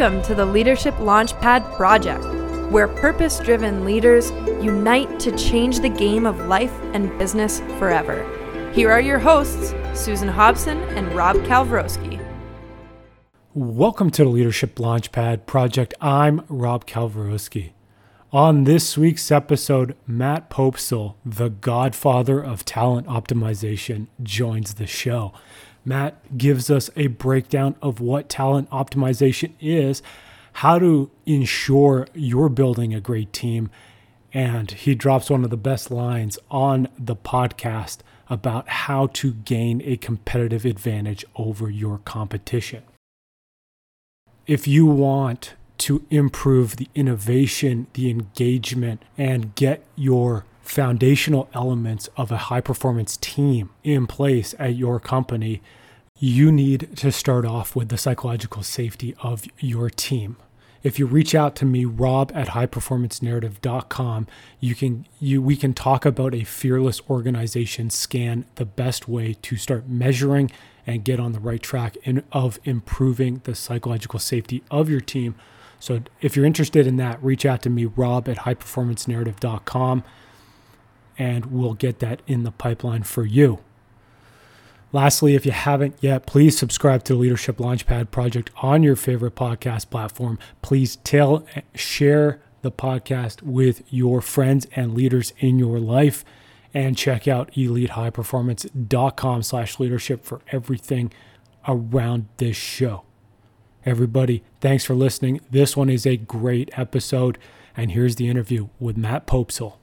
Welcome to the Leadership Launchpad Project, where purpose driven leaders unite to change the game of life and business forever. Here are your hosts, Susan Hobson and Rob Kalwarowsky. Welcome to the Leadership Launchpad Project. I'm Rob Kalwarowsky. On this week's episode, Matt Poepsel, the godfather of talent optimization, joins the show. Matt gives us a breakdown of what talent optimization is, how to ensure you're building a great team, and he drops one of the best lines on the podcast about how to gain a competitive advantage over your competition. If you want to improve the innovation, the engagement, and get your foundational elements of a high performance team in place at your company, you need to start off with the psychological safety of your team. If you reach out to me, rob at highperformancenarrative.com, you can you we can talk about a fearless organization scan, the best way to start measuring and get on the right track in, of improving the psychological safety of your team. So if you're interested in that, reach out to me, rob at highperformancenarrative.com and we'll get that in the pipeline for you. Lastly, if you haven't yet, please subscribe to the Leadership Launchpad Project on your favorite podcast platform. Please tell, share the podcast with your friends and leaders in your life, and check out elitehighperformance.com slash leadership for everything around this show. Everybody, thanks for listening. This one is a great episode, and here's the interview with Matt Poepsel.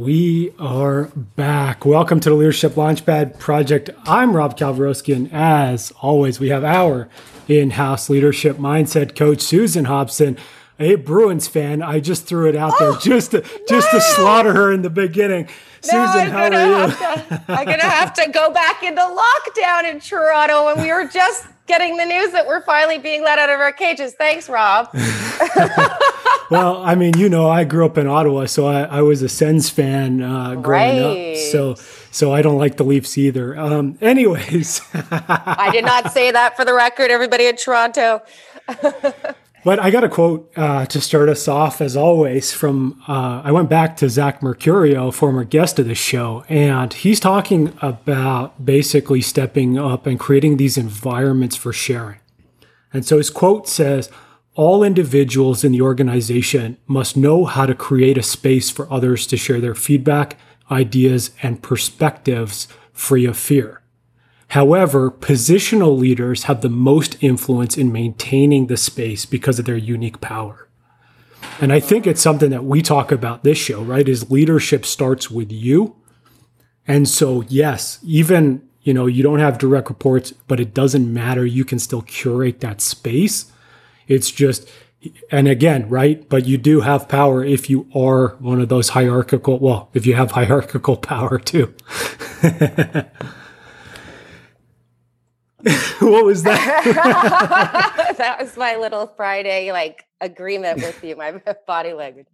We are back. Welcome to the Leadership Launchpad Project. I'm Rob Kalwarowsky, and as always, we have our in-house leadership mindset coach, Susan Hobson, a Bruins fan. I just threw it out there Oh, just to just to slaughter her in the beginning. Susan, I'm how gonna are you? to, I'm gonna have to go back into lockdown in Toronto, and we were just getting the news that we're finally being let out of our cages. Thanks, Rob. well, I mean, you know, I grew up in Ottawa, so I, I was a Sens fan uh, growing Right. up. So, so I don't like the Leafs either. Um, anyways, I did not say that for the record, everybody in Toronto. but I got a quote uh, to start us off, as always. From uh, I went back to Zach Mercurio, former guest of the show, and he's talking about basically stepping up and creating these environments for sharing. And so his quote says, all individuals in the organization must know how to create a space for others to share their feedback, ideas, and perspectives free of fear. However, positional leaders have the most influence in maintaining the space because of their unique power. And I think it's something that we talk about this show, right? Is leadership starts with you. And so, yes, even, you know, you don't have direct reports, but it doesn't matter. You can still curate that space. It's just, and again, right? But you do have power if you are one of those hierarchical, well, if you have hierarchical power too. what was that? that was my little Friday like agreement with you, my body language.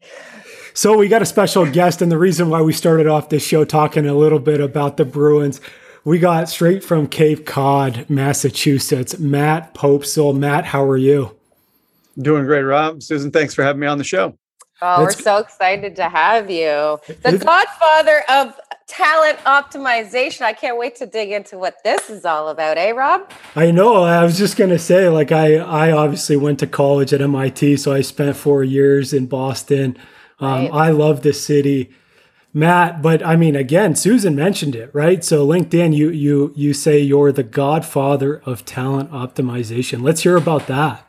So we got a special guest, and the reason why we started off this show talking a little bit about the Bruins, we got straight from Cape Cod, Massachusetts, Matt Poepsel. Matt, how are you? Doing great, Rob. Susan, thanks for having me on the show. Oh, That's- we're so excited to have you. The godfather of talent optimization. I can't wait to dig into what this is all about, eh, Rob? I know. I was just gonna say, like, I I obviously went to college at MIT, so I spent four years in Boston. Um, Right. I love the city, Matt. But I mean, again, Susan mentioned it, right? So LinkedIn, you you you say you're the godfather of talent optimization. Let's hear about that.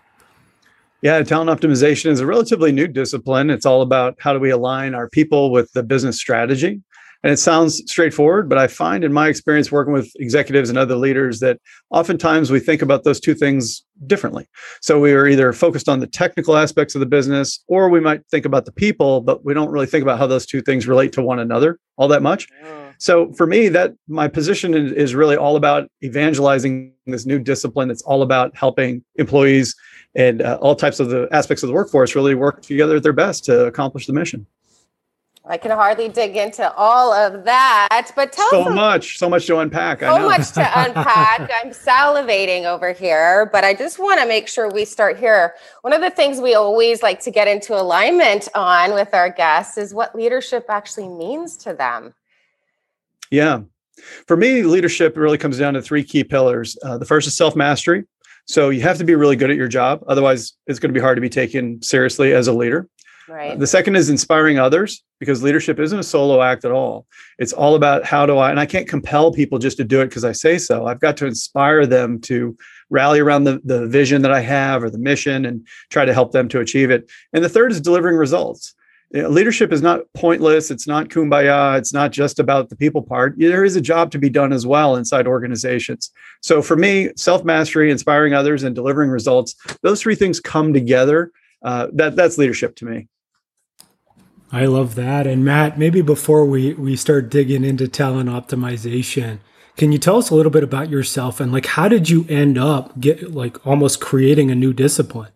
Yeah, talent optimization is a relatively new discipline. It's all about how do we align our people with the business strategy. And it sounds straightforward, but I find in my experience working with executives and other leaders that oftentimes we think about those two things differently. So we are either focused on the technical aspects of the business, or we might think about the people, but we don't really think about how those two things relate to one another all that much. So for me, that my position is is really all about evangelizing this new discipline. That's all about helping employees and uh, all types of the aspects of the workforce really work together at their best to accomplish the mission. I can hardly dig into all of that, but tell so us. So much, so much to unpack. So much to unpack. I'm salivating over here, but I just want to make sure we start here. One of the things we always like to get into alignment on with our guests is what leadership actually means to them. Yeah. For me, leadership really comes down to three key pillars. Uh, the first is self mastery. So you have to be really good at your job. Otherwise, it's going to be hard to be taken seriously as a leader. Right. The second is inspiring others because leadership isn't a solo act at all. It's all about how do I, and I can't compel people just to do it because I say so. I've got to inspire them to rally around the, the vision that I have or the mission and try to help them to achieve it. And the third is delivering results. Know, leadership is not pointless. It's not kumbaya. It's not just about the people part. There is a job to be done as well inside organizations. So for me, self mastery, inspiring others, and delivering results, those three things come together. Uh, that that's leadership to me. I love that. And Matt, maybe before we, we start digging into talent optimization, can you tell us a little bit about yourself and like how did you end up get like almost creating a new discipline?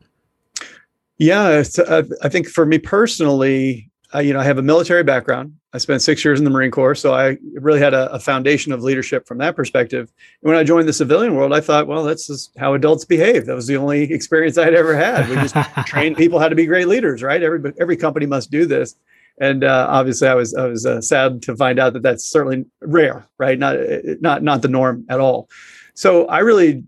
Yeah, uh, I think for me personally, I, you know, I have a military background. I spent six years in the Marine Corps, so I really had a, a, foundation of leadership from that perspective. And when I joined the civilian world, I thought, well, that's just how adults behave. That was the only experience I'd ever had. We just train people how to be great leaders, right? Every every company must do this. And uh, obviously, I was I was uh, sad to find out that that's certainly rare, right? Not not not the norm at all. So I really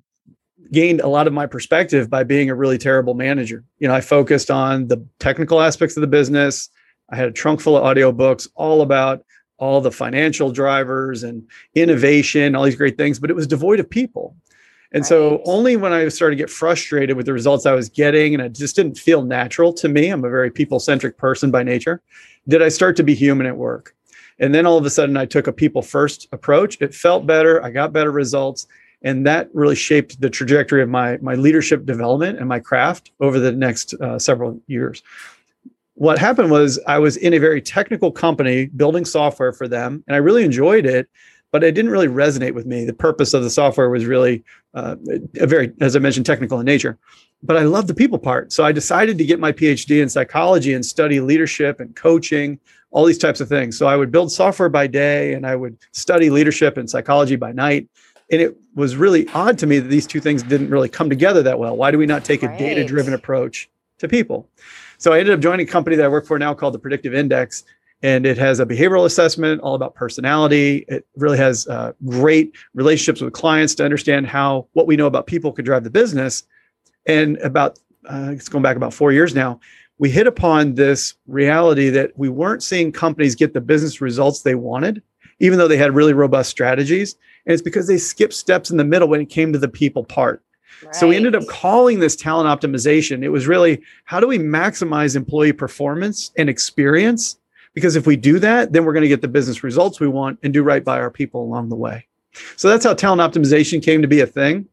gained a lot of my perspective by being a really terrible manager. You know, I focused on the technical aspects of the business I had a trunk full of audiobooks all about all the financial drivers and innovation, all these great things, but it was devoid of people. And right. so only when I started to get frustrated with the results I was getting and it just didn't feel natural to me, I'm a very people-centric person by nature, did I start to be human at work. And then all of a sudden I took a people first approach. It felt better, I got better results, and that really shaped the trajectory of my my leadership development and my craft over the next uh, several years what happened was I was in a very technical company building software for them, and I really enjoyed it, but it didn't really resonate with me. The purpose of the software was really uh, a very, as I mentioned, technical in nature. But I love the people part, so I decided to get my PhD in psychology and study leadership and coaching, all these types of things. So I would build software by day, and I would study leadership and psychology by night. And it was really odd to me that these two things didn't really come together that well. Why do we not take right. a data driven approach to people? So I ended up joining a company that I work for now called the Predictive Index. And it has a behavioral assessment all about personality. It really has uh, great relationships with clients to understand how what we know about people could drive the business. And about, uh, it's going back about four years now, we hit upon this reality that we weren't seeing companies get the business results they wanted, even though they had really robust strategies. And it's because they skipped steps in the middle when it came to the people part. So we ended up calling this talent optimization. It was really how do we maximize employee performance and experience? Because if we do that, then we're going to get the business results we want and do right by our people along the way. So that's how talent optimization came to be a thing.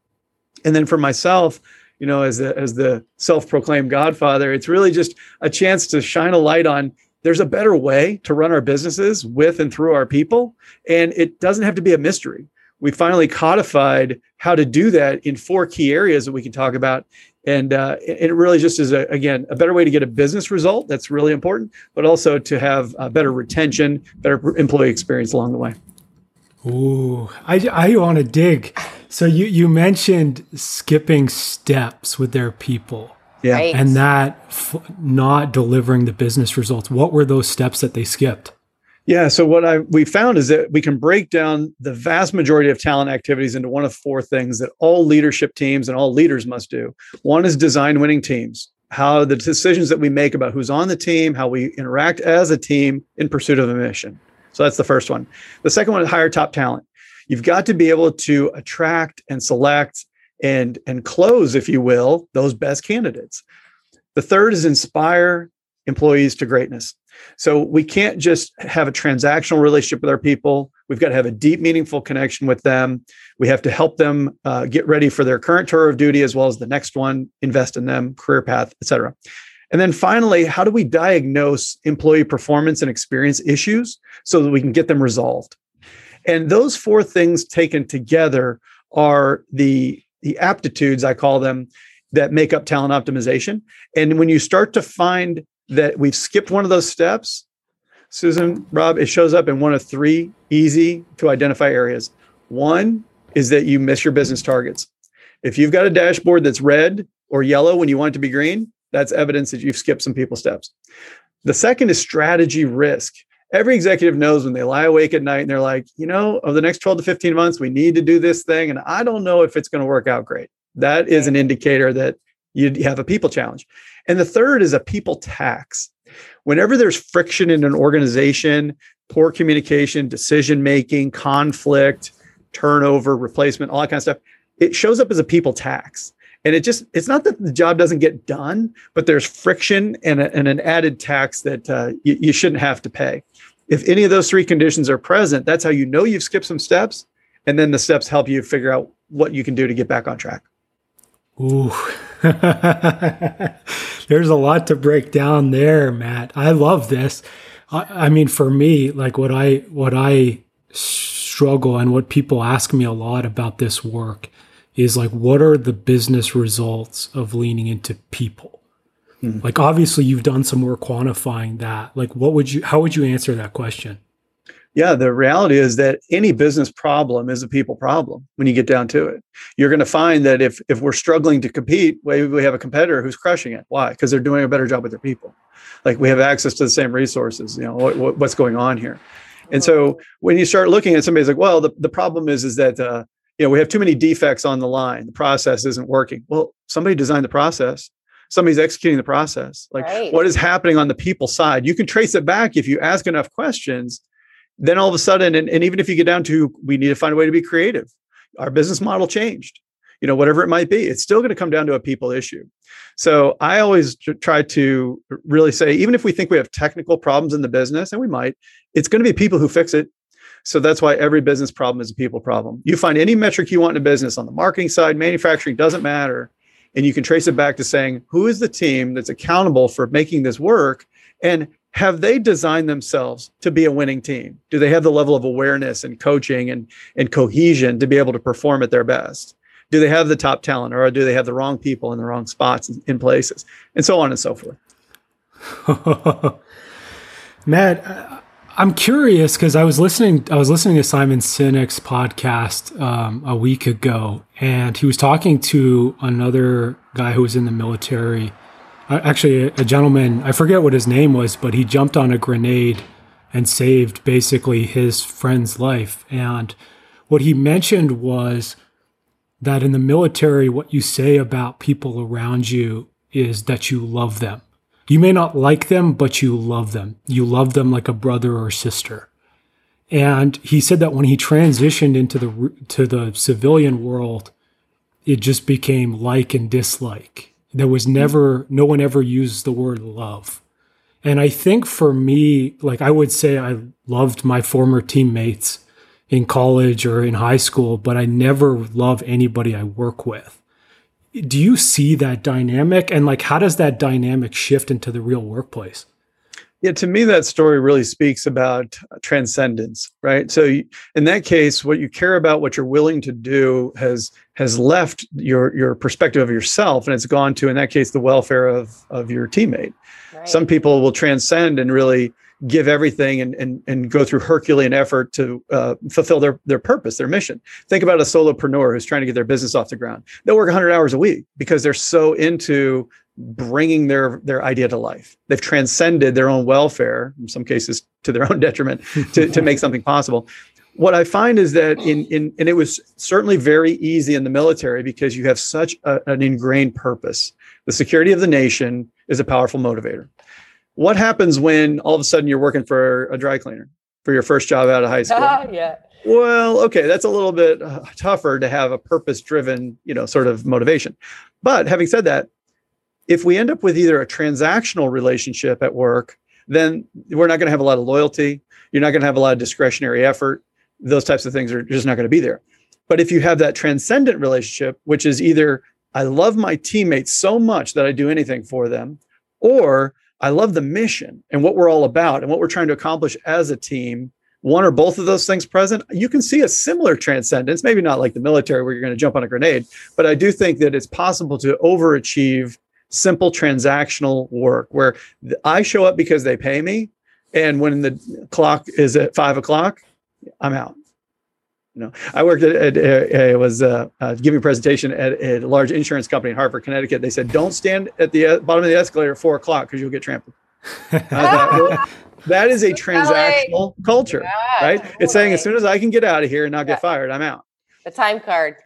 And then for myself, you know, as the as the self-proclaimed godfather, it's really just a chance to shine a light on there's a better way to run our businesses with and through our people and it doesn't have to be a mystery we finally codified how to do that in four key areas that we can talk about. And uh, it really just is, a, again, a better way to get a business result. That's really important, but also to have better retention, better employee experience along the way. Ooh, I, I want to dig. So you, you mentioned skipping steps with their people. Yeah. Right. And that f- not delivering the business results. What were those steps that they skipped? Yeah. So what I we found is that we can break down the vast majority of talent activities into one of four things that all leadership teams and all leaders must do. One is design winning teams. How the decisions that we make about who's on the team, how we interact as a team in pursuit of a mission. So that's the first one. The second one is hire top talent. You've got to be able to attract and select and and close, if you will, those best candidates. The third is inspire employees to greatness. So we can't just have a transactional relationship with our people. We've got to have a deep, meaningful connection with them. We have to help them uh, get ready for their current tour of duty as well as the next one, invest in them, career path, et cetera. And then finally, how do we diagnose employee performance and experience issues so that we can get them resolved? And those four things taken together are the, the aptitudes, I call them, that make up talent optimization. And when you start to find that we've skipped one of those steps, Susan, Rob, it shows up in one of three easy to identify areas. One is that you miss your business targets. If you've got a dashboard that's red or yellow when you want it to be green, that's evidence that you've skipped some people steps. The second is strategy risk. Every executive knows when they lie awake at night and they're like, you know, over the next 12 to 15 months, we need to do this thing. And I don't know if it's going to work out great. That is an indicator that you have a people challenge. And the third is a people tax. Whenever there's friction in an organization, poor communication, decision making, conflict, turnover, replacement, all that kind of stuff, it shows up as a people tax and it just it's not that the job doesn't get done but there's friction and, a, and an added tax that uh, you, you shouldn't have to pay if any of those three conditions are present that's how you know you've skipped some steps and then the steps help you figure out what you can do to get back on track. Ooh. There's a lot to break down there matt. I love this. I, I mean for me like what i what i struggle and what people ask me a lot about this work is like what are the business results of leaning into people mm-hmm. like obviously you've done some more quantifying that like what would you how would you answer that question yeah the reality is that any business problem is a people problem when you get down to it you're going to find that if if we're struggling to compete maybe we have a competitor who's crushing it why because they're doing a better job with their people like we have access to the same resources you know what, what, what's going on here and so when you start looking at somebody's like well the, the problem is is that uh, you know, we have too many defects on the line. The process isn't working. Well, somebody designed the process. Somebody's executing the process. Like right. what is happening on the people side? You can trace it back if you ask enough questions. Then all of a sudden, and, and even if you get down to we need to find a way to be creative, our business model changed. You know, whatever it might be, it's still going to come down to a people issue. So I always try to really say, even if we think we have technical problems in the business, and we might, it's going to be people who fix it so that's why every business problem is a people problem. You find any metric you want in a business on the marketing side, manufacturing doesn't matter. And you can trace it back to saying, who is the team that's accountable for making this work? And have they designed themselves to be a winning team? Do they have the level of awareness and coaching and, and cohesion to be able to perform at their best? Do they have the top talent or do they have the wrong people in the wrong spots in places? And so on and so forth. Matt, I'm curious because I was listening. I was listening to Simon Sinek's podcast um, a week ago, and he was talking to another guy who was in the military. Uh, actually, a, a gentleman. I forget what his name was, but he jumped on a grenade and saved basically his friend's life. And what he mentioned was that in the military, what you say about people around you is that you love them. You may not like them, but you love them. You love them like a brother or sister. And he said that when he transitioned into the to the civilian world, it just became like and dislike. There was never no one ever used the word love. And I think for me, like I would say I loved my former teammates in college or in high school, but I never love anybody I work with do you see that dynamic? And like how does that dynamic shift into the real workplace? Yeah to me that story really speaks about transcendence right? So in that case what you care about what you're willing to do has has left your your perspective of yourself and it's gone to in that case the welfare of of your teammate. Right. some people will transcend and really give everything and, and, and go through Herculean effort to uh, fulfill their, their purpose, their mission. Think about a solopreneur who's trying to get their business off the ground. They'll work 100 hours a week because they're so into bringing their, their idea to life. They've transcended their own welfare, in some cases to their own detriment, to, to make something possible. What I find is that in, in and it was certainly very easy in the military because you have such a, an ingrained purpose. The security of the nation is a powerful motivator what happens when all of a sudden you're working for a dry cleaner for your first job out of high school? yeah. Well, okay, that's a little bit uh, tougher to have a purpose-driven, you know, sort of motivation. But having said that, if we end up with either a transactional relationship at work, then we're not going to have a lot of loyalty. You're not going to have a lot of discretionary effort. Those types of things are just not going to be there. But if you have that transcendent relationship, which is either I love my teammates so much that I do anything for them, or I love the mission and what we're all about and what we're trying to accomplish as a team. One or both of those things present, you can see a similar transcendence, maybe not like the military where you're going to jump on a grenade, but I do think that it's possible to overachieve simple transactional work where I show up because they pay me And when the clock is at five o'clock, I'm out. You know, I worked at, at, at was uh, uh, giving a presentation at, at, a large insurance company in Hartford, Connecticut. They said, "Don't stand at the uh, bottom of the escalator at four o'clock because you'll get trampled." thought, that is a transactional culture, yeah, right? Totally. It's saying as soon as I can get out of here and not get fired, I'm out. The time card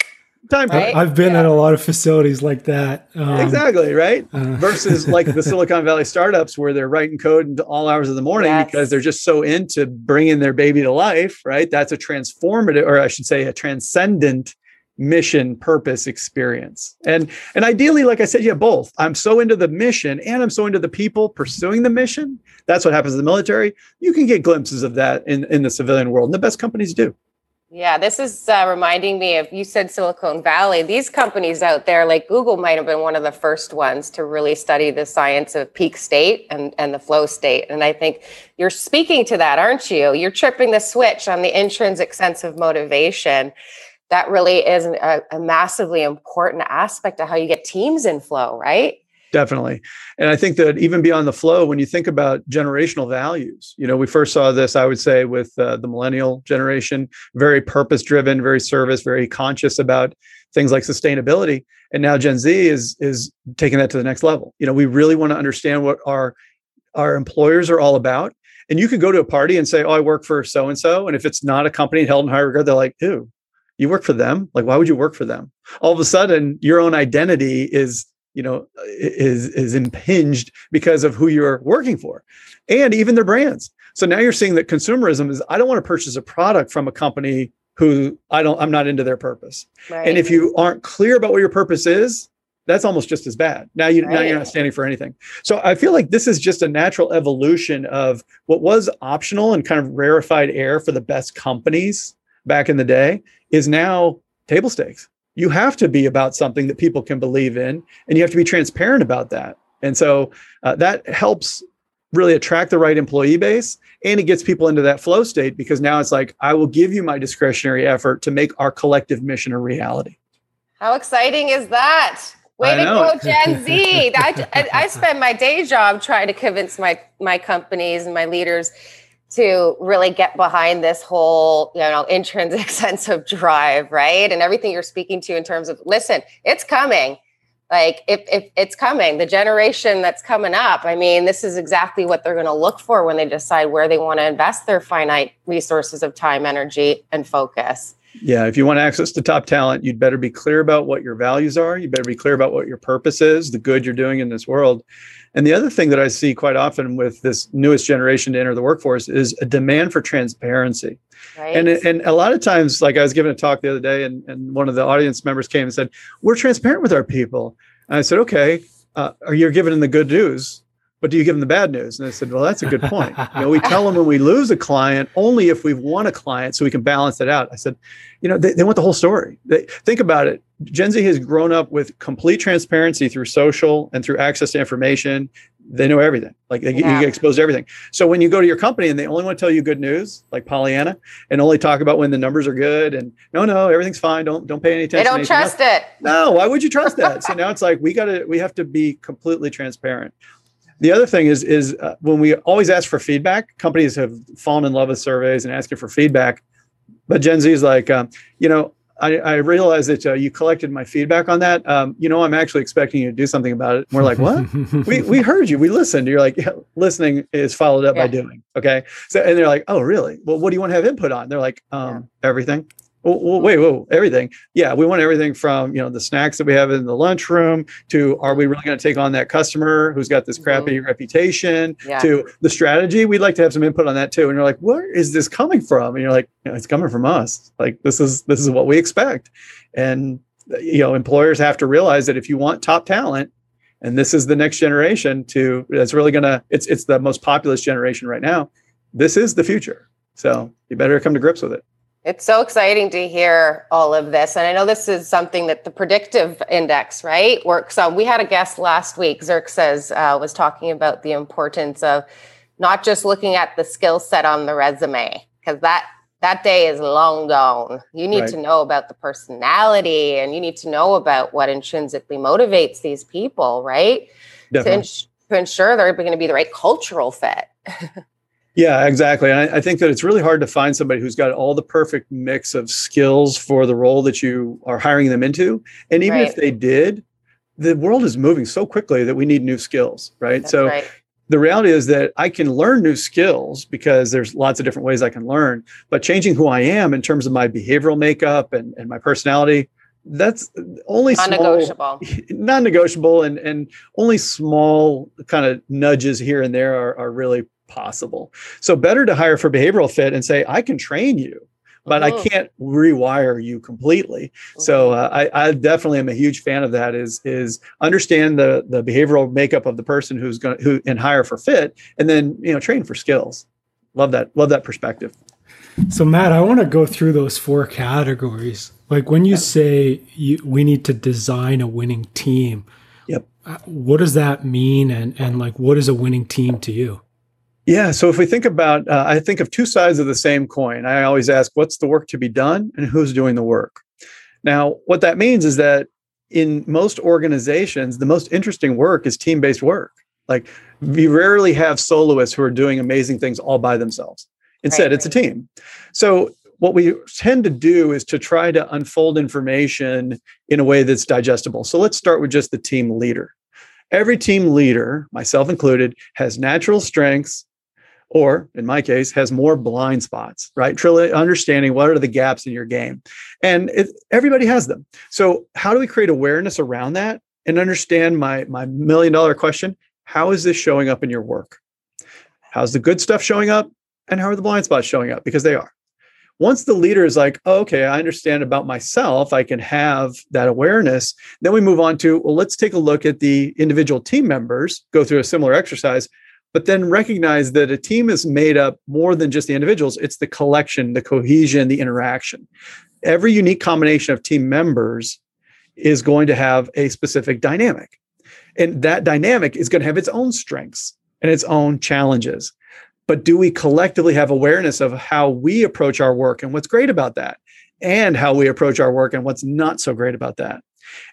time right? I've been yeah. at a lot of facilities like that. Um, exactly right. Uh, Versus like the Silicon Valley startups where they're writing code into all hours of the morning yes. because they're just so into bringing their baby to life. Right. That's a transformative, or I should say, a transcendent mission purpose experience and and ideally like i said yeah both i'm so into the mission and i'm so into the people pursuing the mission that's what happens in the military you can get glimpses of that in in the civilian world and the best companies do yeah, this is uh, reminding me of you said Silicon Valley. These companies out there, like Google, might have been one of the first ones to really study the science of peak state and, and the flow state. And I think you're speaking to that, aren't you? You're tripping the switch on the intrinsic sense of motivation. That really is a, a massively important aspect of how you get teams in flow, right? Definitely. And i think that even beyond the flow when you think about generational values you know we first saw this i would say with uh, the millennial generation very purpose driven very service very conscious about things like sustainability. And now gen z is is taking that to the next level. You know we really want to understand what our our employers are all about. And you could go to a party and say oh i work for so and so and if it's not a company held in high regard they're like ew you work for them? Like why would you work for them? All of a sudden your own identity is you know is is impinged because of who you're working for and even their brands. So now you're seeing that consumerism is i don't want to purchase a product from a company who i don't i'm not into their purpose. Right. and if you aren't clear about what your purpose is that's almost just as bad. Now you right. now you're not standing for anything. So i feel like this is just a natural evolution of what was optional and kind of rarefied air for the best companies back in the day is now table stakes you have to be about something that people can believe in and you have to be transparent about that. And so uh, that helps really attract the right employee base and it gets people into that flow state because now it's like i will give you my discretionary effort to make our collective mission a reality. How exciting is that? Way to go gen z. I, I spend my day job trying to convince my my companies and my leaders to really get behind this whole you know intrinsic sense of drive right? And everything you're speaking to in terms of listen it's coming. Like if, if it's coming the generation that's coming up i mean this is exactly what they're going to look for when they decide where they want to invest their finite resources of time energy and focus yeah if you want access to top talent you'd better be clear about what your values are you better be clear about what your purpose is the good you're doing in this world and the other thing that I see quite often with this newest generation to enter the workforce is a demand for transparency. Right. And, and a lot of times, like I was giving a talk the other day, and, and one of the audience members came and said, We're transparent with our people. And I said, Okay, uh, are you giving them the good news? But do you give them the bad news? And I said, Well, that's a good point. you know, we tell them when we lose a client only if we've won a client so we can balance it out. I said, You know, they, they want the whole story. They, think about it. Gen Z has grown up with complete transparency through social and through access to information. They know everything. Like they, yeah. you get exposed to everything. So when you go to your company and they only want to tell you good news, like Pollyanna, and only talk about when the numbers are good and no, no, everything's fine. Don't don't pay any attention. They don't trust it. No, why would you trust that? so now it's like we got to we have to be completely transparent. The other thing is is uh, when we always ask for feedback, companies have fallen in love with surveys and asking for feedback. But Gen Z is like, um, you know, I, I realized that uh, you collected my feedback on that. Um, you know, I'm actually expecting you to do something about it. And we're like, what? we, we heard you. We listened. You're like, yeah, listening is followed up yeah. by doing. Okay. So, and they're like, oh, really? Well, what do you want to have input on? They're like, um, yeah. everything well, wait, whoa, everything. Yeah, we want everything from you know the snacks that we have in the lunchroom to are we really going to take on that customer who's got this crappy mm-hmm. reputation yeah. to the strategy. We'd like to have some input on that too. And you're like, where is this coming from? And you're like, you know, it's coming from us. Like this is this is what we expect. And you know, employers have to realize that if you want top talent, and this is the next generation to that's really going to it's it's the most populous generation right now. This is the future. So you better come to grips with it. It's so exciting to hear all of this. And I know this is something that the predictive index, right, works on. We had a guest last week, Xerxes, uh, was talking about the importance of not just looking at the skill set on the resume, because that that day is long gone. You need right. to know about the personality and you need to know about what intrinsically motivates these people, right? To, ins- to ensure they're going to be the right cultural fit. Yeah, exactly. And I, I, think that it's really hard to find somebody who's got all the perfect mix of skills for the role that you are hiring them into. And even right. if they did, the world is moving so quickly that we need new skills, right? That's so right. the reality is that I can learn new skills because there's lots of different ways I can learn, but changing who I am in terms of my behavioral makeup and, and my personality, that's only non-negotiable small, non-negotiable and and only small kind of nudges here and there are, are really possible. So better to hire for behavioral fit and say i can train you but i can't rewire you completely. So uh, I, I definitely am a huge fan of that is is understand the the behavioral makeup of the person who's going to who and hire for fit and then you know train for skills. Love that love that perspective. So matt i want to go through those four categories. Like when you say you, we need to design a winning team, yep. Uh, what does that mean? And, and like, what is a winning team to you? Yeah. So if we think about, uh, I think of two sides of the same coin. I always ask, what's the work to be done and who's doing the work? Now, what that means is that in most organizations, the most interesting work is team based work. Like we rarely have soloists who are doing amazing things all by themselves. Instead, right, it's right. a team. So what we tend to do is to try to unfold information in a way that's digestible. So let's start with just the team leader. Every team leader, myself included, has natural strengths, or in my case, has more blind spots, right? Truly understanding what are the gaps in your game. And it, everybody has them. So, how do we create awareness around that and understand my, my million dollar question? How is this showing up in your work? How's the good stuff showing up? And how are the blind spots showing up? Because they are once the leader is like oh, okay i understand about myself i can have that awareness then we move on to well let's take a look at the individual team members go through a similar exercise but then recognize that a team is made up more than just the individuals. It's the collection the cohesion the interaction. Every unique combination of team members is going to have a specific dynamic. And that dynamic is going to have its own strengths and its own challenges. But do we collectively have awareness of how we approach our work and what's great about that? And how we approach our work and what's not so great about that?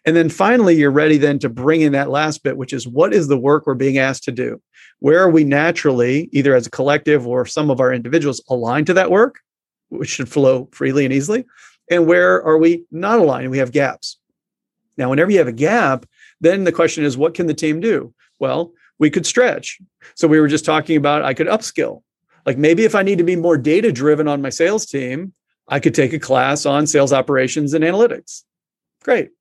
And then finally you're ready then to bring in that last bit which is what is the work we're being asked to do where are we naturally either as a collective or some of our individuals aligned to that work which should flow freely and easily and where are we not aligned we have gaps now whenever you have a gap then the question is what can the team do well we could stretch. So we were just talking about I could upskill. Like maybe if I need to be more data driven on my sales team, I could take a class on sales operations and analytics. Great.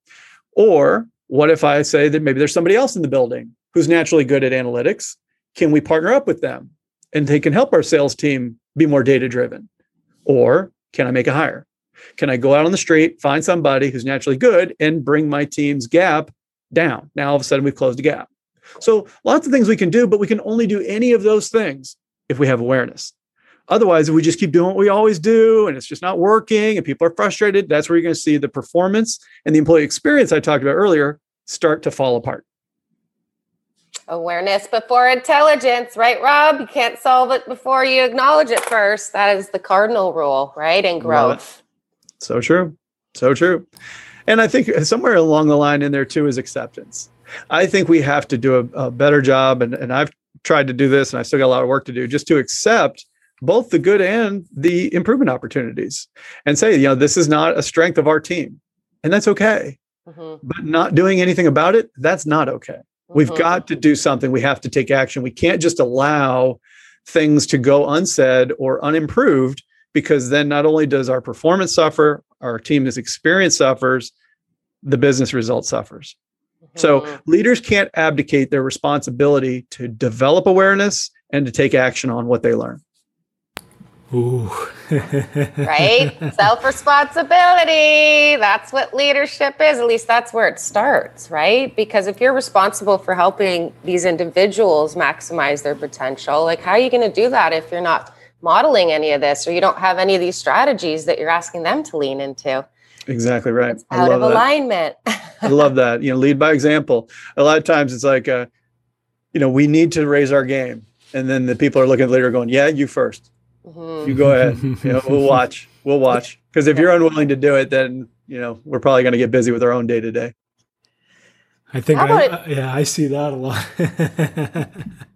Or what if I say that maybe there's somebody else in the building who's naturally good at analytics? Can we partner up with them and they can help our sales team be more data driven? Or can I make a hire? Can I go out on the street, find somebody who's naturally good and bring my team's gap down? Now all of a sudden we've closed a gap. So lots of things we can do, but we can only do any of those things if we have awareness. Otherwise, if we just keep doing what we always do and it's just not working and people are frustrated, that's where you're going to see the performance and the employee experience I talked about earlier start to fall apart. Awareness before intelligence, right, Rob? You can't solve it before you acknowledge it first. That is the cardinal rule, right? In growth. So true. So true. And I think somewhere along the line in there too is acceptance. I think we have to do a, a better job, and, and I've tried to do this, and I still got a lot of work to do, just to accept both the good and the improvement opportunities, and say, you know, this is not a strength of our team, and that's okay. Mm-hmm. But not doing anything about it, that's not okay. We've got to do something. We have to take action. We can't just allow things to go unsaid or unimproved because then not only does our performance suffer, our team's experience suffers, the business result suffers. So mm-hmm. leaders can't abdicate their responsibility to develop awareness and to take action on what they learn. Ooh. right? Self responsibility. That's what leadership is. At least that's where it starts, right? Because if you're responsible for helping these individuals maximize their potential, like how are you going to do that if you're not modeling any of this or you don't have any of these strategies that you're asking them to lean into? Exactly right. It's out of alignment. I love that. You know, lead by example. A lot of times it's like, uh, you know, we need to raise our game, and then the people are looking at the leader going, "Yeah, you 1st mm-hmm. You go ahead. you know, we'll watch. We'll watch." Because if you're unwilling to do it, then you know we're probably going to get busy with our own day to day. I think I, I, yeah, I see that a lot.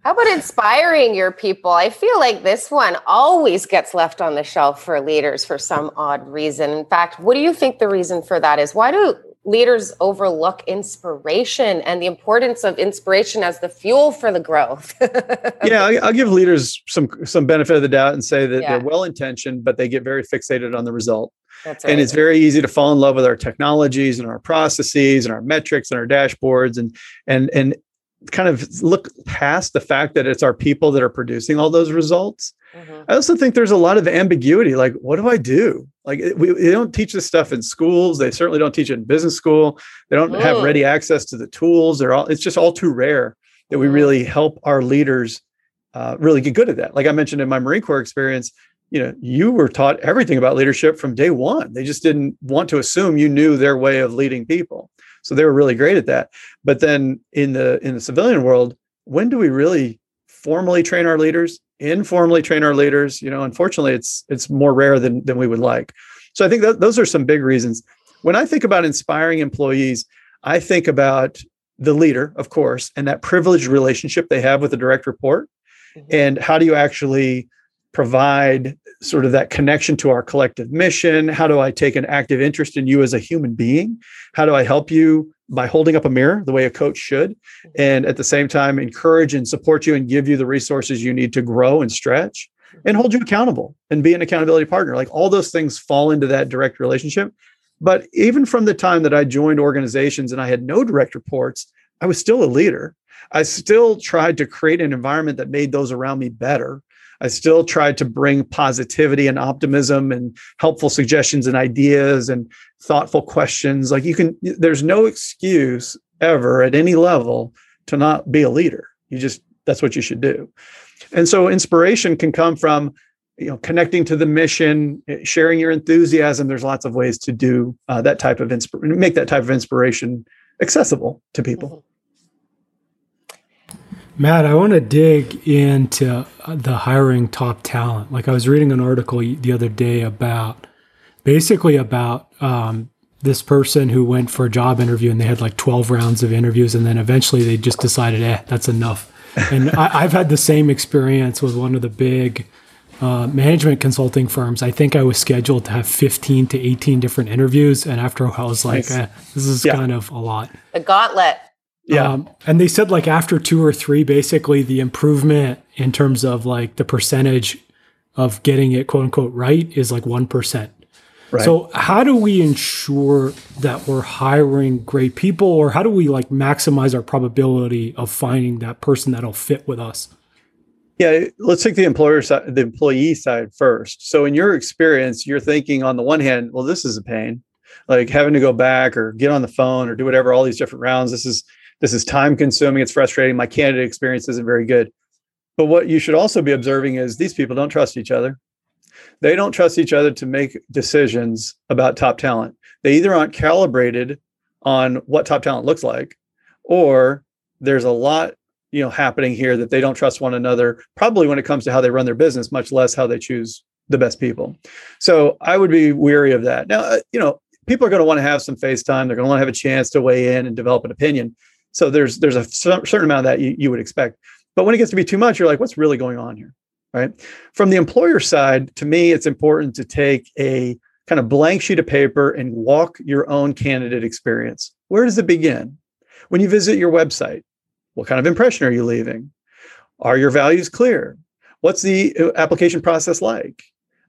how about inspiring your people? I feel like this one always gets left on the shelf for leaders for some odd reason. In fact, what do you think the reason for that is? Why do leaders overlook inspiration and the importance of inspiration as the fuel for the growth. yeah, I'll give leaders some some benefit of the doubt and say that yeah. they're well intentioned, but they get very fixated on the result. Right. And it's very easy to fall in love with our technologies and our processes and our metrics and our dashboards and and and kind of look past the fact that it's our people that are producing all those results. Mm-hmm. I also think there's a lot of ambiguity. Like, what do I do? Like, we, they don't teach this stuff in schools. They certainly don't teach it in business school. They don't mm. have ready access to the tools. They're all. It's just all too rare that we mm. really help our leaders uh, really get good at that. Like I mentioned in my Marine Corps experience, you know, you were taught everything about leadership from day one. They just didn't want to assume you knew their way of leading people. So they were really great at that. But then in the in the civilian world, when do we really formally train our leaders? Informally train our leaders? You know, unfortunately, it's it's more rare than than we would like. So I think that those are some big reasons. When I think about inspiring employees, I think about the leader, of course, and that privileged relationship they have with the direct report. Mm-hmm. And how do you actually provide sort of that connection to our collective mission? How do I take an active interest in you as a human being? How do I help you by holding up a mirror the way a coach should? And at the same time, encourage and support you and give you the resources you need to grow and stretch and hold you accountable and be an accountability partner. Like all those things fall into that direct relationship. But even from the time that I joined organizations and I had no direct reports, I was still a leader. I still tried to create an environment that made those around me better. I still tried to bring positivity and optimism and helpful suggestions and ideas and thoughtful questions. Like you can, there's no excuse ever at any level to not be a leader. You just, that's what you should do. And so inspiration can come from, you know, connecting to the mission, sharing your enthusiasm. There's lots of ways to do uh, that type of inspiration, make that type of inspiration accessible to people. Mm-hmm. Matt, I want to dig into the hiring top talent. Like I was reading an article the other day about basically about um, this person who went for a job interview and they had like 12 rounds of interviews and then eventually they just decided, eh, that's enough. And I, have had the same experience with one of the big uh, management consulting firms. I think I was scheduled to have 15 to 18 different interviews. And after a while, I was like, nice. eh, this is yeah. kind of a lot. The gauntlet. Yeah. Um, and they said like after two or three, basically the improvement in terms of like the percentage of getting it quote unquote right is like 1%. Right. So how do we ensure that we're hiring great people or how do we like maximize our probability of finding that person that'll fit with us? Yeah, let's take the employer side, the employee side first. So in your experience, you're thinking on the one hand, well, this is a pain. Like having to go back or get on the phone or do whatever, all these different rounds. This is this is time consuming, it's frustrating. My candidate experience isn't very good. But what you should also be observing is these people don't trust each other. They don't trust each other to make decisions about top talent. They either aren't calibrated on what top talent looks like, or there's a lot you know happening here that they don't trust one another probably when it comes to how they run their business much less how they choose the best people so i would be weary of that now uh, you know people are going to want to have some face time they're going to want to have a chance to weigh in and develop an opinion so there's there's a certain amount of that you, you would expect. But when it gets to be too much, you're like, what's really going on here? Right. From the employer side, to me, it's important to take a kind of blank sheet of paper and walk your own candidate experience. Where does it begin? When you visit your website, what kind of impression are you leaving? Are your values clear? What's the uh, application process like?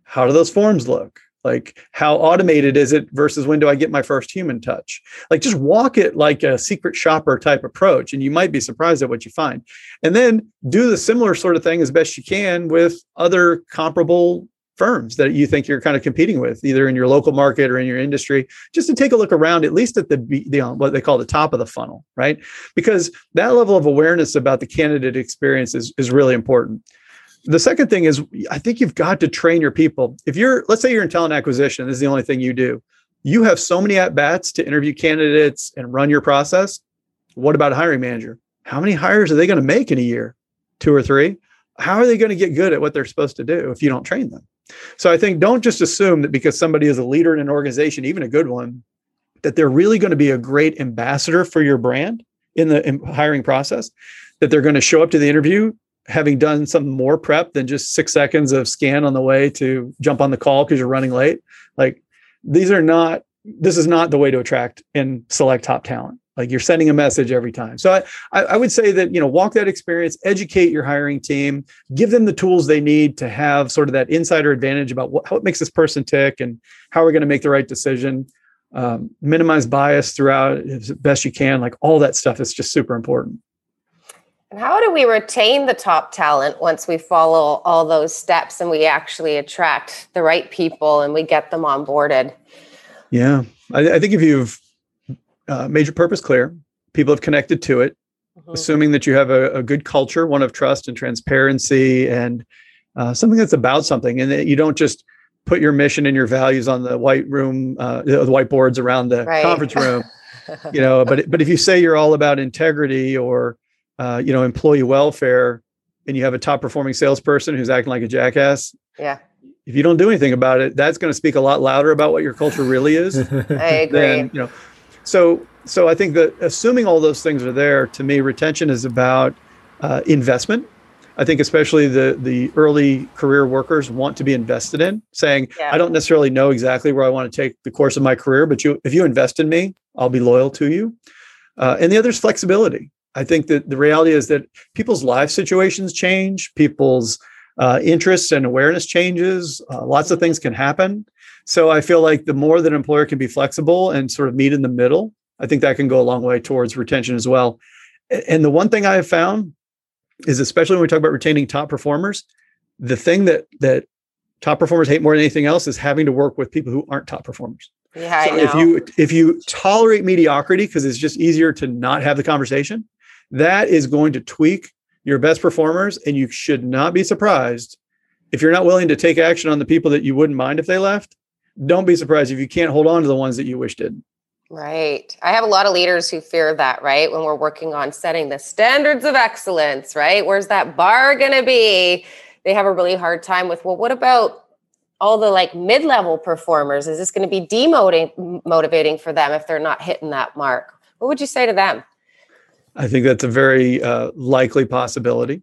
How do those forms look? Like how automated is it versus when do i get my first human touch? Like just walk it like a secret shopper type approach and you might be surprised at what you find. And then do the similar sort of thing as best you can with other comparable firms that you think you're kind of competing with either in your local market or in your industry just to take a look around at least at the you uh, know, what they call the top of the funnel right? Because that level of awareness about the candidate experience is, is really important the second thing is I think you've got to train your people. If you're, let's say you're in talent acquisition, this is the only thing you do. You have so many at bats to interview candidates and run your process. What about a hiring manager? How many hires are they going to make in a year? Two or three? How are they going to get good at what they're supposed to do if you don't train them? So I think don't just assume that because somebody is a leader in an organization, even a good one, that they're really going to be a great ambassador for your brand in the hiring process that they're going to show up to the interview having done some more prep than just six seconds of scan on the way to jump on the call because you're running late. Like these are not, this is not the way to attract and select top talent. Like you're sending a message every time. So I, I would say that, you know, walk that experience, educate your hiring team, give them the tools they need to have sort of that insider advantage about what, what makes this person tick and how we're going to make the right decision. Um, minimize bias throughout as best you can. Like all that stuff is just super important. And how do we retain the top talent once we follow all those steps and we actually attract the right people and we get them onboarded? Yeah, I, I think if you've uh, made your purpose clear, people have connected to it, mm-hmm. assuming that you have a, a, good culture, one of trust and transparency, and uh, something that's about something, and that you don't just put your mission and your values on the white room, uh, the whiteboards around the right. conference room. you know, but but if you say you're all about integrity or uh, you know, employee welfare, and you have a top performing salesperson who's acting like a jackass. Yeah. If you don't do anything about it, that's going to speak a lot louder about what your culture really is. I agree. Than, you know, so so I think that assuming all those things are there, to me, retention is about uh, investment. I think especially the the early career workers want to be invested in, saying, yeah. I don't necessarily know exactly where I want to take the course of my career, but you if you invest in me, I'll be loyal to you. Uh, and the other is flexibility. I think that the reality is that people's life situations change, people's uh, interests and awareness changes. Uh, lots of things can happen. So I feel like the more that an employer can be flexible and sort of meet in the middle, I think that can go a long way towards retention as well. And the one thing I have found is, especially when we talk about retaining top performers, the thing that that top performers hate more than anything else is having to work with people who aren't top performers. Yeah, so if you if you tolerate mediocrity because it's just easier to not have the conversation, that is going to tweak your best performers. And you should not be surprised if you're not willing to take action on the people that you wouldn't mind if they left. Don't be surprised if you can't hold on to the ones that you wish did. Right. I have a lot of leaders who fear that, right? When we're working on setting the standards of excellence, right? Where's that bar going to be? They have a really hard time with, well, what about all the like mid-level performers? Is this going to be demotivating motivating for them if they're not hitting that mark? What would you say to them? I think that's a very uh, likely possibility.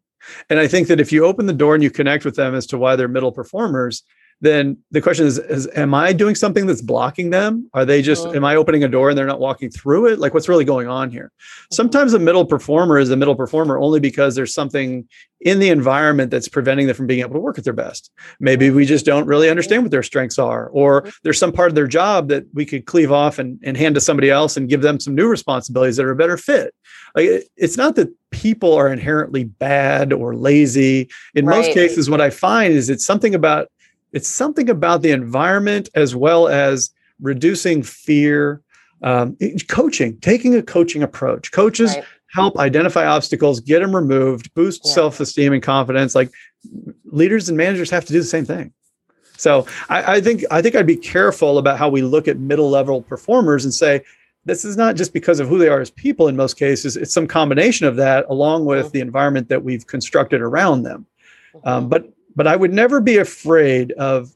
And I think that if you open the door and you connect with them as to why they're middle performers, then the question is, is am I doing something that's blocking them? Are they just, mm-hmm. am I opening a door and they're not walking through it? Like what's really going on here? Mm-hmm. Sometimes a middle performer is a middle performer only because there's something in the environment that's preventing them from being able to work at their best. Maybe we just don't really understand what their strengths are, or there's some part of their job that we could cleave off and, and hand to somebody else and give them some new responsibilities that are a better fit. Like it's not that people are inherently bad or lazy. In right. most cases, what I find is it's something about it's something about the environment as well as reducing fear um, coaching taking a coaching approach coaches right. help identify obstacles get them removed boost yeah. self-esteem and confidence like leaders and managers have to do the same thing so I, I think i think i'd be careful about how we look at middle level performers and say this is not just because of who they are as people in most cases it's some combination of that along with mm-hmm. the environment that we've constructed around them mm-hmm. um, but but I would never be afraid of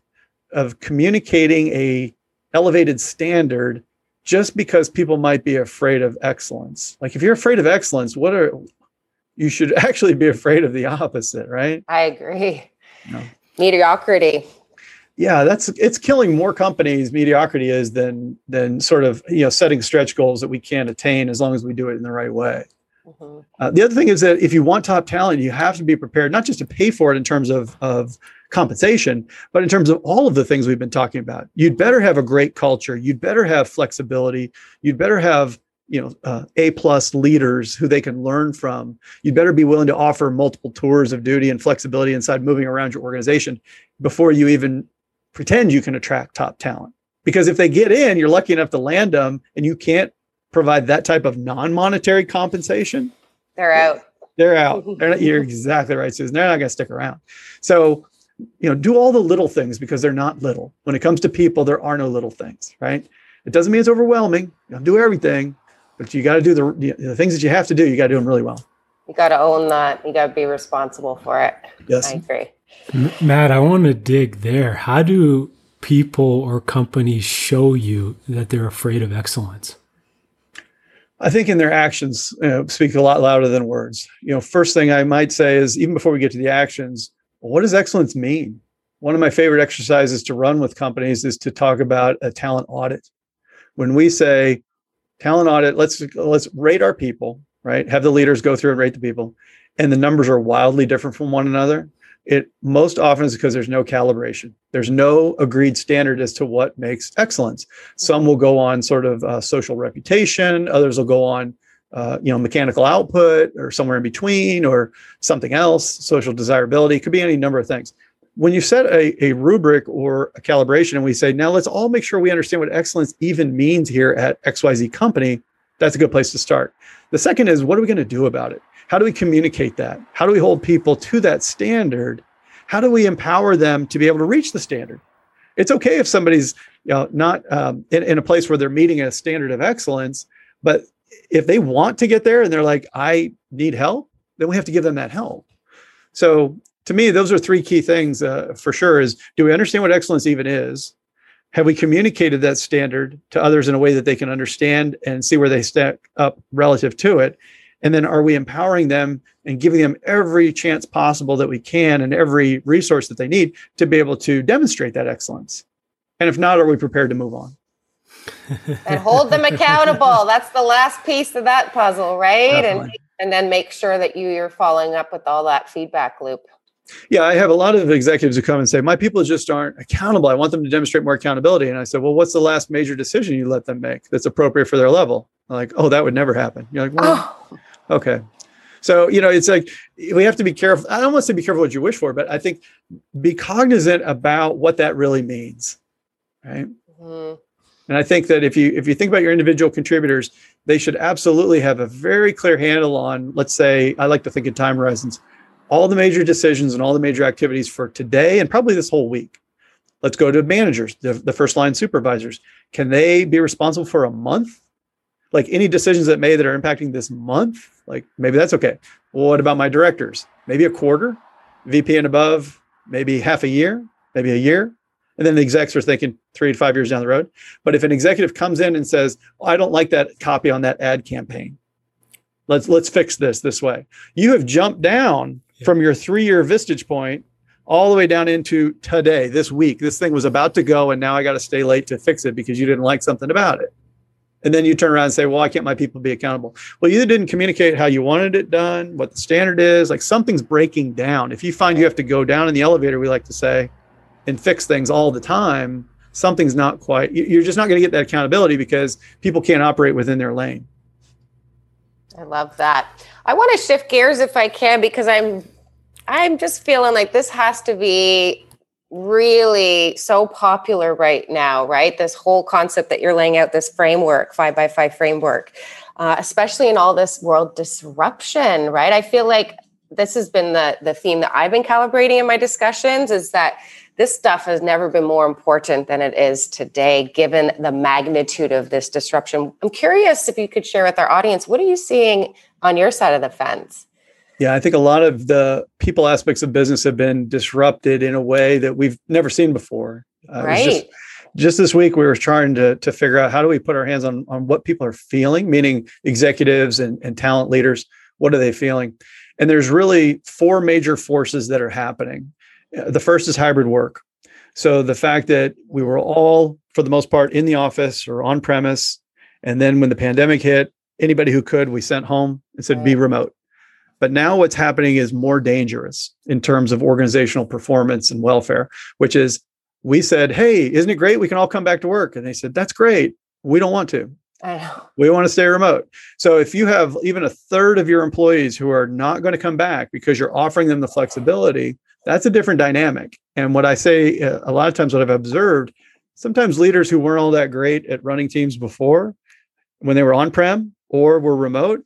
of communicating a elevated standard just because people might be afraid of excellence. Like if you're afraid of excellence, what are you should actually be afraid of the opposite, right? I agree. No. Mediocrity. Yeah, that's it's killing more companies. Mediocrity is than than sort of you know setting stretch goals that we can't attain as long as we do it in the right way. Mm-hmm. Uh, the other thing is that if you want top talent, you have to be prepared not just to pay for it in terms of, of compensation, but in terms of all of the things we've been talking about. You'd better have a great culture. You'd better have flexibility. You'd better have you know uh, a plus leaders who they can learn from you'd better be willing to offer multiple tours of duty and flexibility inside moving around your organization before you even pretend you can attract top talent because if they get in you're lucky enough to land them and you can't provide that type of non-monetary compensation, they're out. They're out. They're not, you're exactly right, Susan. They're not going to stick around. So, you know, do all the little things because they're not little. When it comes to people, there are no little things, right? It doesn't mean it's overwhelming. You don't do everything, but you got to do the, the things that you have to do. You got to do them really well. You got to own that. You got to be responsible for it. Yes. I agree. Matt, I want to dig there. How do people or companies show you that they're afraid of excellence? I think in their actions you know, speak a lot louder than words. You know, first thing I might say is even before we get to the actions, what does excellence mean? One of my favorite exercises to run with companies is to talk about a talent audit. When we say talent audit, let's let's rate our people, right? Have the leaders go through and rate the people, and the numbers are wildly different from one another. It most often is because there's no calibration. There's no agreed standard as to what makes excellence. Some will go on sort of uh, social reputation. Others will go on, uh, you know, mechanical output or somewhere in between or something else. Social desirability it could be any number of things. When you set a, a rubric or a calibration, and we say now let's all make sure we understand what excellence even means here at XYZ company, that's a good place to start. The second is what are we going to do about it? How do we communicate that? How do we hold people to that standard? How do we empower them to be able to reach the standard? It's okay if somebody's you know not um, in, in a place where they're meeting a standard of excellence, but if they want to get there and they're like, I need help, then we have to give them that help. So to me, those are three key things uh, for sure. Is do we understand what excellence even is? Have we communicated that standard to others in a way that they can understand and see where they stack up relative to it? And then are we empowering them and giving them every chance possible that we can and every resource that they need to be able to demonstrate that excellence? And if not, are we prepared to move on? and hold them accountable. That's the last piece of that puzzle, right? And and then make sure that you you're following up with all that feedback loop. Yeah, I have a lot of executives who come and say, My people just aren't accountable. I want them to demonstrate more accountability. And I said, Well, what's the last major decision you let them make that's appropriate for their level? Like, oh, that would never happen. You're like, well, oh. Okay. So, you know, it's like we have to be careful. I don't want to say be careful what you wish for, but I think be cognizant about what that really means. Right. Mm-hmm. And I think that if you if you think about your individual contributors, they should absolutely have a very clear handle on, let's say, I like to think in time horizons, all the major decisions and all the major activities for today and probably this whole week. Let's go to managers, the, the first line supervisors. Can they be responsible for a month like any decisions that made that are impacting this month, like maybe that's okay. Well, what about my directors? Maybe a quarter, VP and above, maybe half a year, maybe a year. And then the execs are thinking three to five years down the road. But if an executive comes in and says, oh, I don't like that copy on that ad campaign. Let's let's fix this this way. You have jumped down yeah. from your three-year Vistage point all the way down into today, this week. This thing was about to go, and now I got to stay late to fix it because you didn't like something about it. And then you turn around and say, well, why can't my people be accountable? Well, you didn't communicate how you wanted it done, what the standard is. Like something's breaking down. If you find you have to go down in the elevator, we like to say, and fix things all the time, something's not quite, you're just not going to get that accountability because people can't operate within their lane. I love that. I want to shift gears if I can because I'm I'm just feeling like this has to be really so popular right now, right? This whole concept that you're laying out, this framework, five by five framework, uh, especially in all this world disruption, right? I feel like this has been the the theme that I've been calibrating in my discussions is that this stuff has never been more important than it is today, given the magnitude of this disruption. I'm curious if you could share with our audience what are you seeing on your side of the fence? Yeah, I think a lot of the people aspects of business have been disrupted in a way that we've never seen before. Uh, right. Just, just, this week, we were trying to to figure out how do we put our hands on on what people are feeling, meaning executives and, and talent leaders. What are they feeling? And there's really four major forces that are happening. Uh, the first is hybrid work. So the fact that we were all, for the most part, in the office or on premise, and then when the pandemic hit, anybody who could, we sent home and said, right. "Be remote." But now what's happening is more dangerous in terms of organizational performance and welfare, which is we said, Hey, isn't it great? We can all come back to work. And they said, That's great. We don't want to. We want to stay remote. So if you have even a third of your employees who are not going to come back because you're offering them the flexibility, that's a different dynamic. And what I say uh, a lot of times, what I've observed, sometimes leaders who weren't all that great at running teams before, when they were on prem or were remote,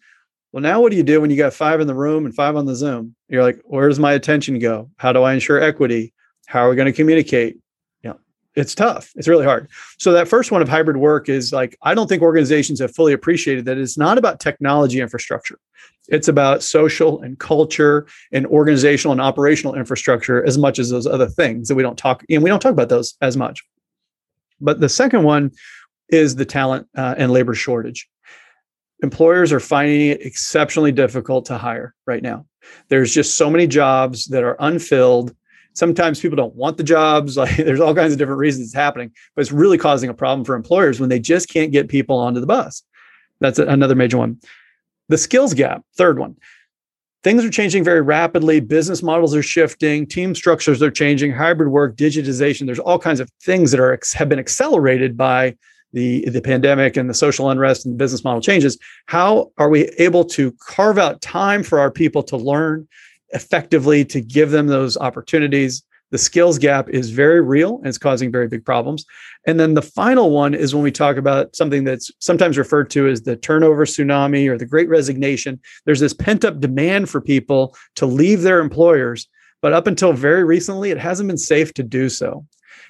well, now what do you do when you got five in the room and five on the Zoom? You're like, where does my attention go? How do I ensure equity? How are we going to communicate? Yeah, it's tough. It's really hard. So that first one of hybrid work is like, I don't think organizations have fully appreciated that it's not about technology infrastructure. It's about social and culture and organizational and operational infrastructure as much as those other things that we don't talk and we don't talk about those as much. But the second one is the talent uh, and labor shortage employers are finding it exceptionally difficult to hire right now. There's just so many jobs that are unfilled. Sometimes people don't want the jobs. Like there's all kinds of different reasons it's happening, but it's really causing a problem for employers when they just can't get people onto the bus. That's another major one. The skills gap, third one. Things are changing very rapidly. Business models are shifting. Team structures are changing. Hybrid work, digitization. There's all kinds of things that are have been accelerated by the, the pandemic and the social unrest and the business model changes, how are we able to carve out time for our people to learn effectively, to give them those opportunities? The skills gap is very real and it's causing very big problems. And then the final one is when we talk about something that's sometimes referred to as the turnover tsunami or the great resignation. There's this pent up demand for people to leave their employers. But up until very recently, it hasn't been safe to do so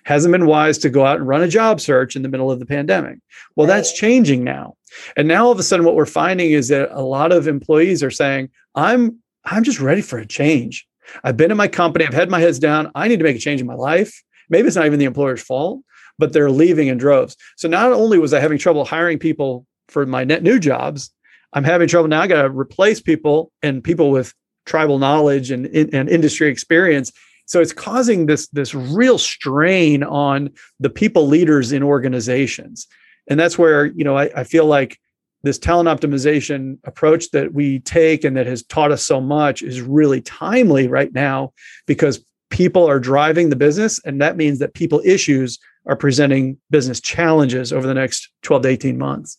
hasn't been wise to go out and run a job search in the middle of the pandemic. Well, right. that's changing now. And now all of a sudden what we're finding is that a lot of employees are saying, "I'm I'm just ready for a change. I've been in my company, I've had my heads down. I need to make a change in my life." Maybe it's not even the employer's fault, but they're leaving in droves. So not only was I having trouble hiring people for my net new jobs, I'm having trouble now. I got to replace people and people with tribal knowledge and, and industry experience so it's causing this this real strain on the people leaders in organizations. And that's where you know I, I, feel like this talent optimization approach that we take and that has taught us so much is really timely right now because people are driving the business and that means that people issues are presenting business challenges over the next 12 to 18 months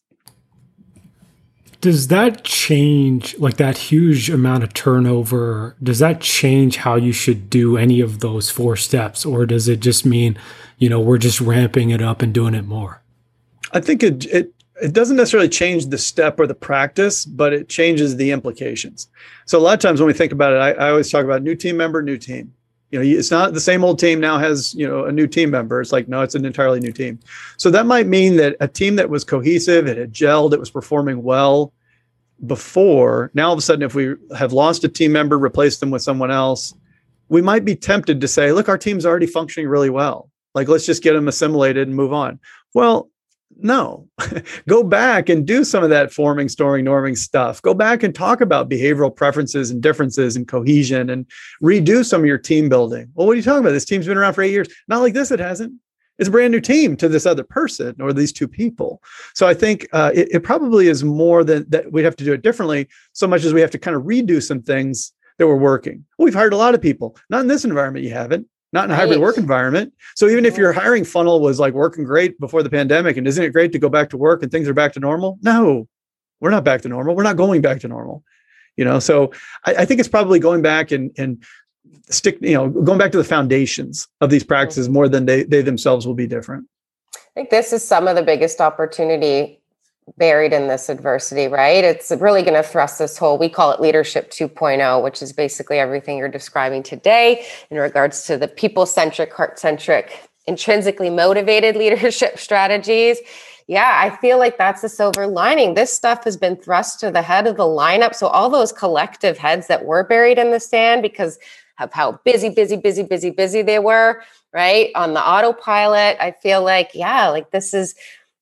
does that change like that huge amount of turnover does that change how you should do any of those four steps? Or does it just mean you know we're just ramping it up and doing it more? I think it it it doesn't necessarily change the step or the practice but it changes the implications. So a lot of times when we think about it i, I always talk about new team member new team you know it's not the same old team now has you know a new team member. It's like no it's an entirely new team. So that might mean that a team that was cohesive it had gelled it was performing well before now all of a sudden if we have lost a team member replaced them with someone else we might be tempted to say look our team's already functioning really well. Like let's just get them assimilated and move on. Well no, go back and do some of that forming, storming, norming stuff. Go back and talk about behavioral preferences and differences and cohesion and redo some of your team building. Well, what are you talking about? This team's been around for eight years. Not like this, it hasn't. It's a brand new team to this other person or these two people. So I think uh, it, it probably is more than that we'd have to do it differently, so much as we have to kind of redo some things that were working. We've hired a lot of people. Not in this environment, you haven't not in a hybrid work environment. So even if your hiring funnel was like working great before the pandemic, and isn't it great to go back to work and things are back to normal? No, we're not back to normal. We're not going back to normal. You know, so I, I think it's probably going back and and stick, you know, going back to the foundations of these practices more than they they themselves will be different. I think this is some of the biggest opportunity buried in this adversity, right? It's really going to thrust this whole, we call it leadership 2.0, which is basically everything you're describing today in regards to the people centric, heart centric, intrinsically motivated leadership strategies. Yeah, I feel like that's the silver lining. This stuff has been thrust to the head of the lineup. So, all those collective heads that were buried in the sand because of how busy, busy, busy, busy, busy they were, right? On the autopilot, I feel like, yeah, like this is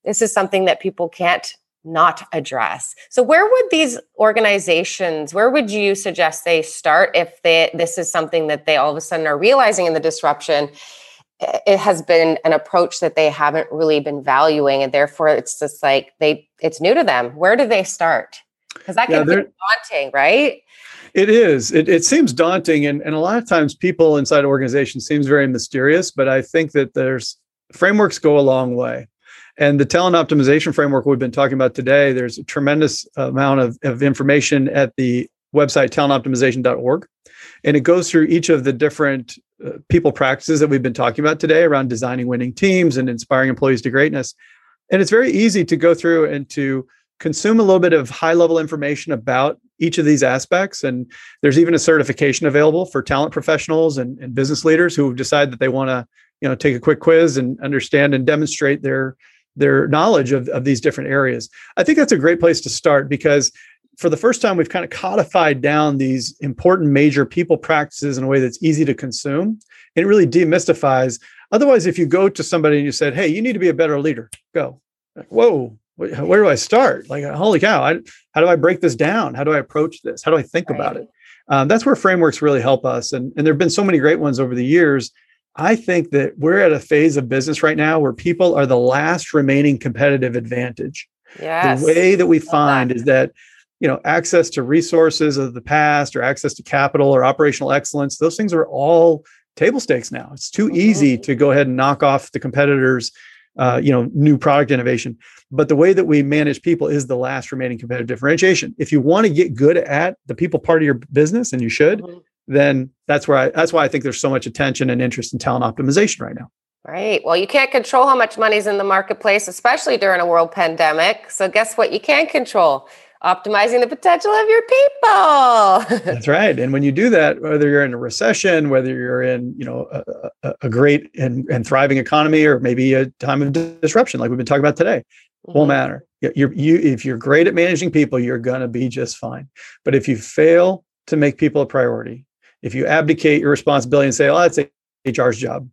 this is something that people can't not address. So where would these organizations, where would you suggest they start if they this is something that they all of a sudden are realizing in the disruption? It has been an approach that they haven't really been valuing, and therefore it's just like they it's new to them. Where do they start? Because that can yeah, be daunting, right? It is. It, it seems daunting, and, and a lot of times people inside organizations seems very mysterious. But I think that there's frameworks go a long way. And the talent optimization framework we've been talking about today, there's a tremendous amount of, of information at the website talentoptimization.org. And it goes through each of the different uh, people practices that we've been talking about today around designing winning teams and inspiring employees to greatness. And it's very easy to go through and to consume a little bit of high level information about each of these aspects. And there's even a certification available for talent professionals and, and business leaders who decide that they want to, you know, take a quick quiz and understand and demonstrate their their knowledge of, of these different areas. I think that's a great place to start because for the first time, we've kind of codified down these important major people practices in a way that's easy to consume. And it really demystifies. Otherwise, if you go to somebody and you said, Hey, you need to be a better leader, go, whoa, where do I start? Like, holy cow! I, how do I break this down? How do I approach this? How do I think right. about it? Um, that's where frameworks really help us. And, and there have been so many great ones over the years. I think that we're at a phase of business right now where people are the last remaining competitive advantage. Yes. The way that we find that. is that you know access to resources of the past or access to capital or operational excellence those things are all table stakes now it's too mm-hmm. easy to go ahead and knock off the competitors uh, you know new product innovation but the way that we manage people is the last remaining competitive differentiation if you want to get good at the people part of your business and you should mm-hmm. Then that's where i that's why i think there's so much attention and interest in talent optimization right now Right. Well, you can't control how much money's in the marketplace, especially during a world pandemic. So, guess what? You can control optimizing the potential of your people. That's right. And when you do that, whether you're in a recession, whether you're in, you know, a, a great and, and thriving economy, or maybe a time of disruption, like we've been talking about today, mm-hmm. won't matter. You're, you, if you're great at managing people, you're going to be just fine. But if you fail to make people a priority, if you abdicate your responsibility and say, "Oh, that's HR's job,"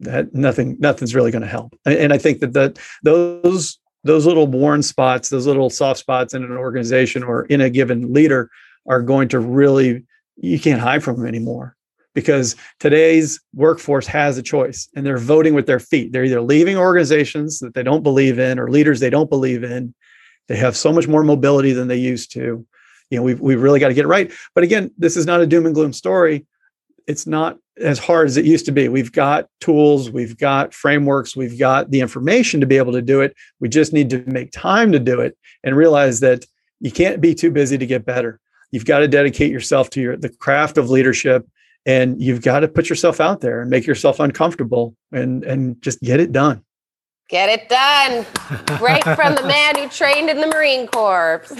that nothing nothing's really going to help and i think that that those those little worn spots those little soft spots in an organization or in a given leader are going to really you can't hide from them anymore because today's workforce has a choice and they're voting with their feet. They're either leaving organizations that they don't believe in or leaders they don't believe in. They have so much more mobility than they used to you know we've, we've really got to get it right but again this is not a doom and gloom story it's not as hard as it used to be. We've got tools, we've got frameworks, we've got the information to be able to do it. We just need to make time to do it and realize that you can't be too busy to get better. You've got to dedicate yourself to your the craft of leadership and you've got to put yourself out there and make yourself uncomfortable and and just get it done. Get it done. right from the man who trained in the Marine Corps.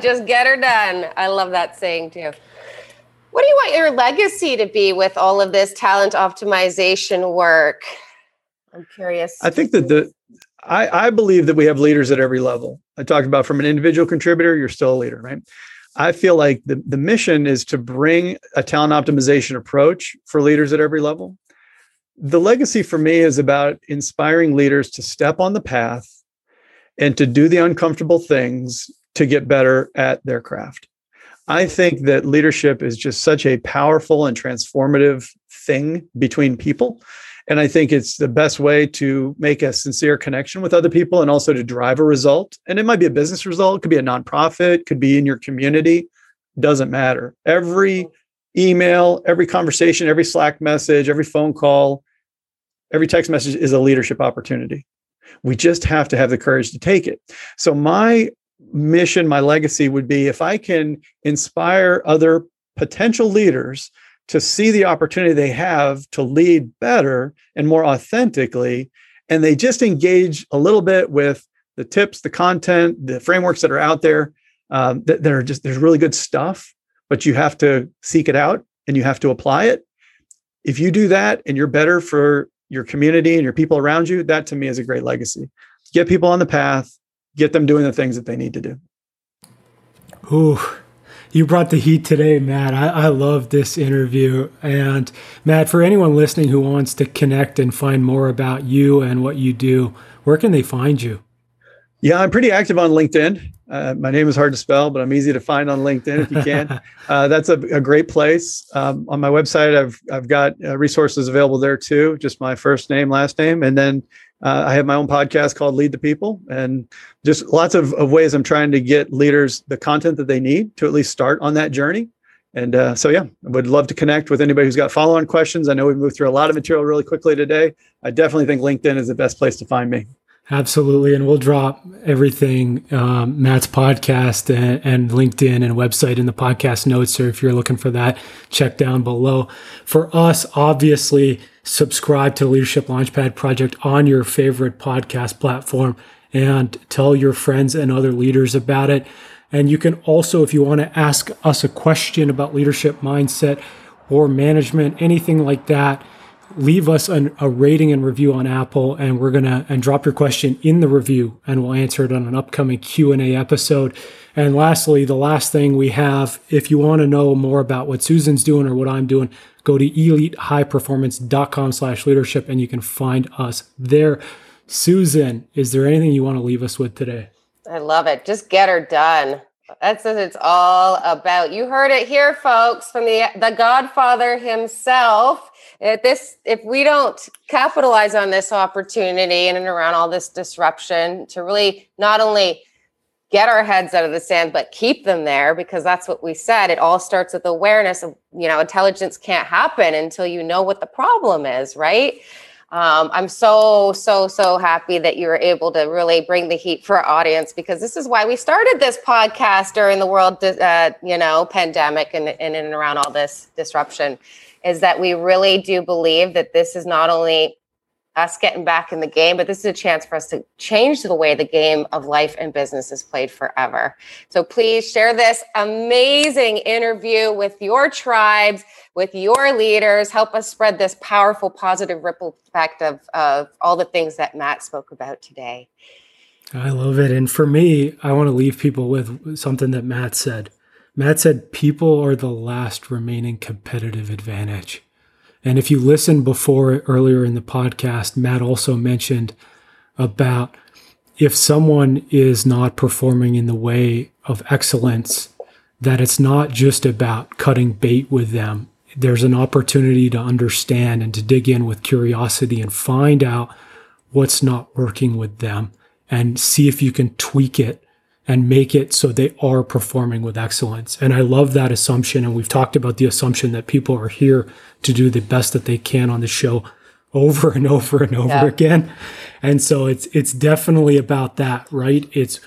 just get her done. I love that saying too. What do you want your legacy to be with all of this talent optimization work? I'm curious. I think that the I, I believe that we have leaders at every level. I talked about from an individual contributor, you're still a leader, right? I feel like the, the mission is to bring a talent optimization approach for leaders at every level. The legacy for me is about inspiring leaders to step on the path and to do the uncomfortable things to get better at their craft. I think that leadership is just such a powerful and transformative thing between people. And I think it's the best way to make a sincere connection with other people and also to drive a result. And it might be a business result, it could be a nonprofit, could be in your community, doesn't matter. Every email, every conversation, every Slack message, every phone call, every text message is a leadership opportunity. We just have to have the courage to take it. So, my mission, my legacy would be if I can inspire other potential leaders to see the opportunity they have to lead better and more authentically, and they just engage a little bit with the tips, the content, the frameworks that are out there. Um, that, that are just there's really good stuff, but you have to seek it out and you have to apply it. If you do that and you're better for your community and your people around you, that to me is a great legacy. Get people on the path, get them doing the things that they need to do. Ooh, you brought the heat today, Matt. I, I love this interview. And Matt, for anyone listening who wants to connect and find more about you and what you do, where can they find you? Yeah, I'm pretty active on LinkedIn. Uh, my name is hard to spell, but I'm easy to find on LinkedIn if you can. uh, that's a, a, great place. Um, on my website, I've I've got uh, resources available there too. Just my first name, last name, and then uh, I have my own podcast called Lead the People, and just lots of, of, ways I'm trying to get leaders the content that they need to at least start on that journey. And uh, so, yeah, I would love to connect with anybody who's got follow on questions. I know we moved through a lot of material really quickly today. I definitely think LinkedIn is the best place to find me. Absolutely. And we'll drop everything, um, Matt's podcast and, and, LinkedIn and website in the podcast notes. So if you're looking for that, check down below. For us, obviously, subscribe to Leadership Launchpad Project on your favorite podcast platform and tell your friends and other leaders about it. And you can also, if you want to ask us a question about leadership mindset or management, anything like that, leave us an, a rating and review on Apple, and we're gonna and drop your question in the review, and we'll answer it on an upcoming Q and A episode. And lastly, the last thing we have, if you want to know more about what Susan's doing or what I'm doing, go to elitehighperformance.com slash leadership and you can find us there. Susan, is there anything you want to leave us with today? I love it. Just get her done. That's what it's all about. You heard it here, folks, from the the Godfather himself. If this, if we don't capitalize on this opportunity in and around all this disruption to really not only get our heads out of the sand, but keep them there because that's what we said. It all starts with awareness of, you know, intelligence can't happen until you know what the problem is, right? Um, I'm so, so, so happy that you were able to really bring the heat for our audience because this is why we started this podcast during the world, uh, you know, pandemic and, and in and around all this disruption is that we really do believe that this is not only us getting back in the game, but this is a chance for us to change the way the game of life and business is played forever. So please share this amazing interview with your tribes, with your leaders. Help us spread this powerful, positive ripple effect of, of all the things that Matt spoke about today. I love it. And for me, I want to leave people with something that Matt said. Matt said, People are the last remaining competitive advantage. And if you listen before earlier in the podcast, Matt also mentioned about if someone is not performing in the way of excellence, that it's not just about cutting bait with them. There's an opportunity to understand and to dig in with curiosity and find out what's not working with them and see if you can tweak it and make it so they are performing with excellence. And I love that assumption. And we've talked about the assumption that people are here to do the best that they can on the show over and over and over yeah. again. And so it's it's definitely about that, right? It's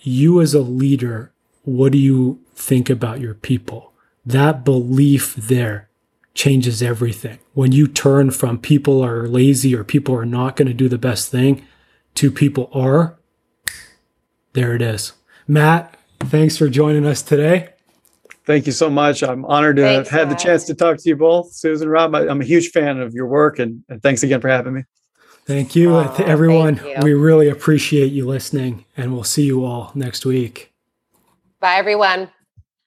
you as a leader, what do you think about your people? That belief there changes everything. When you turn from people are lazy or people are not going to do the best thing to people are, there it is. Matt, thanks for joining us today. Thank you so much. I'm honored to thanks, have had the chance to talk to you both, Susan, Rob. I, am a huge fan of your work, and, and, thanks again for having me. Thank you, oh, everyone. Thank you. We really appreciate you listening, and we'll see you all next week. Bye, everyone.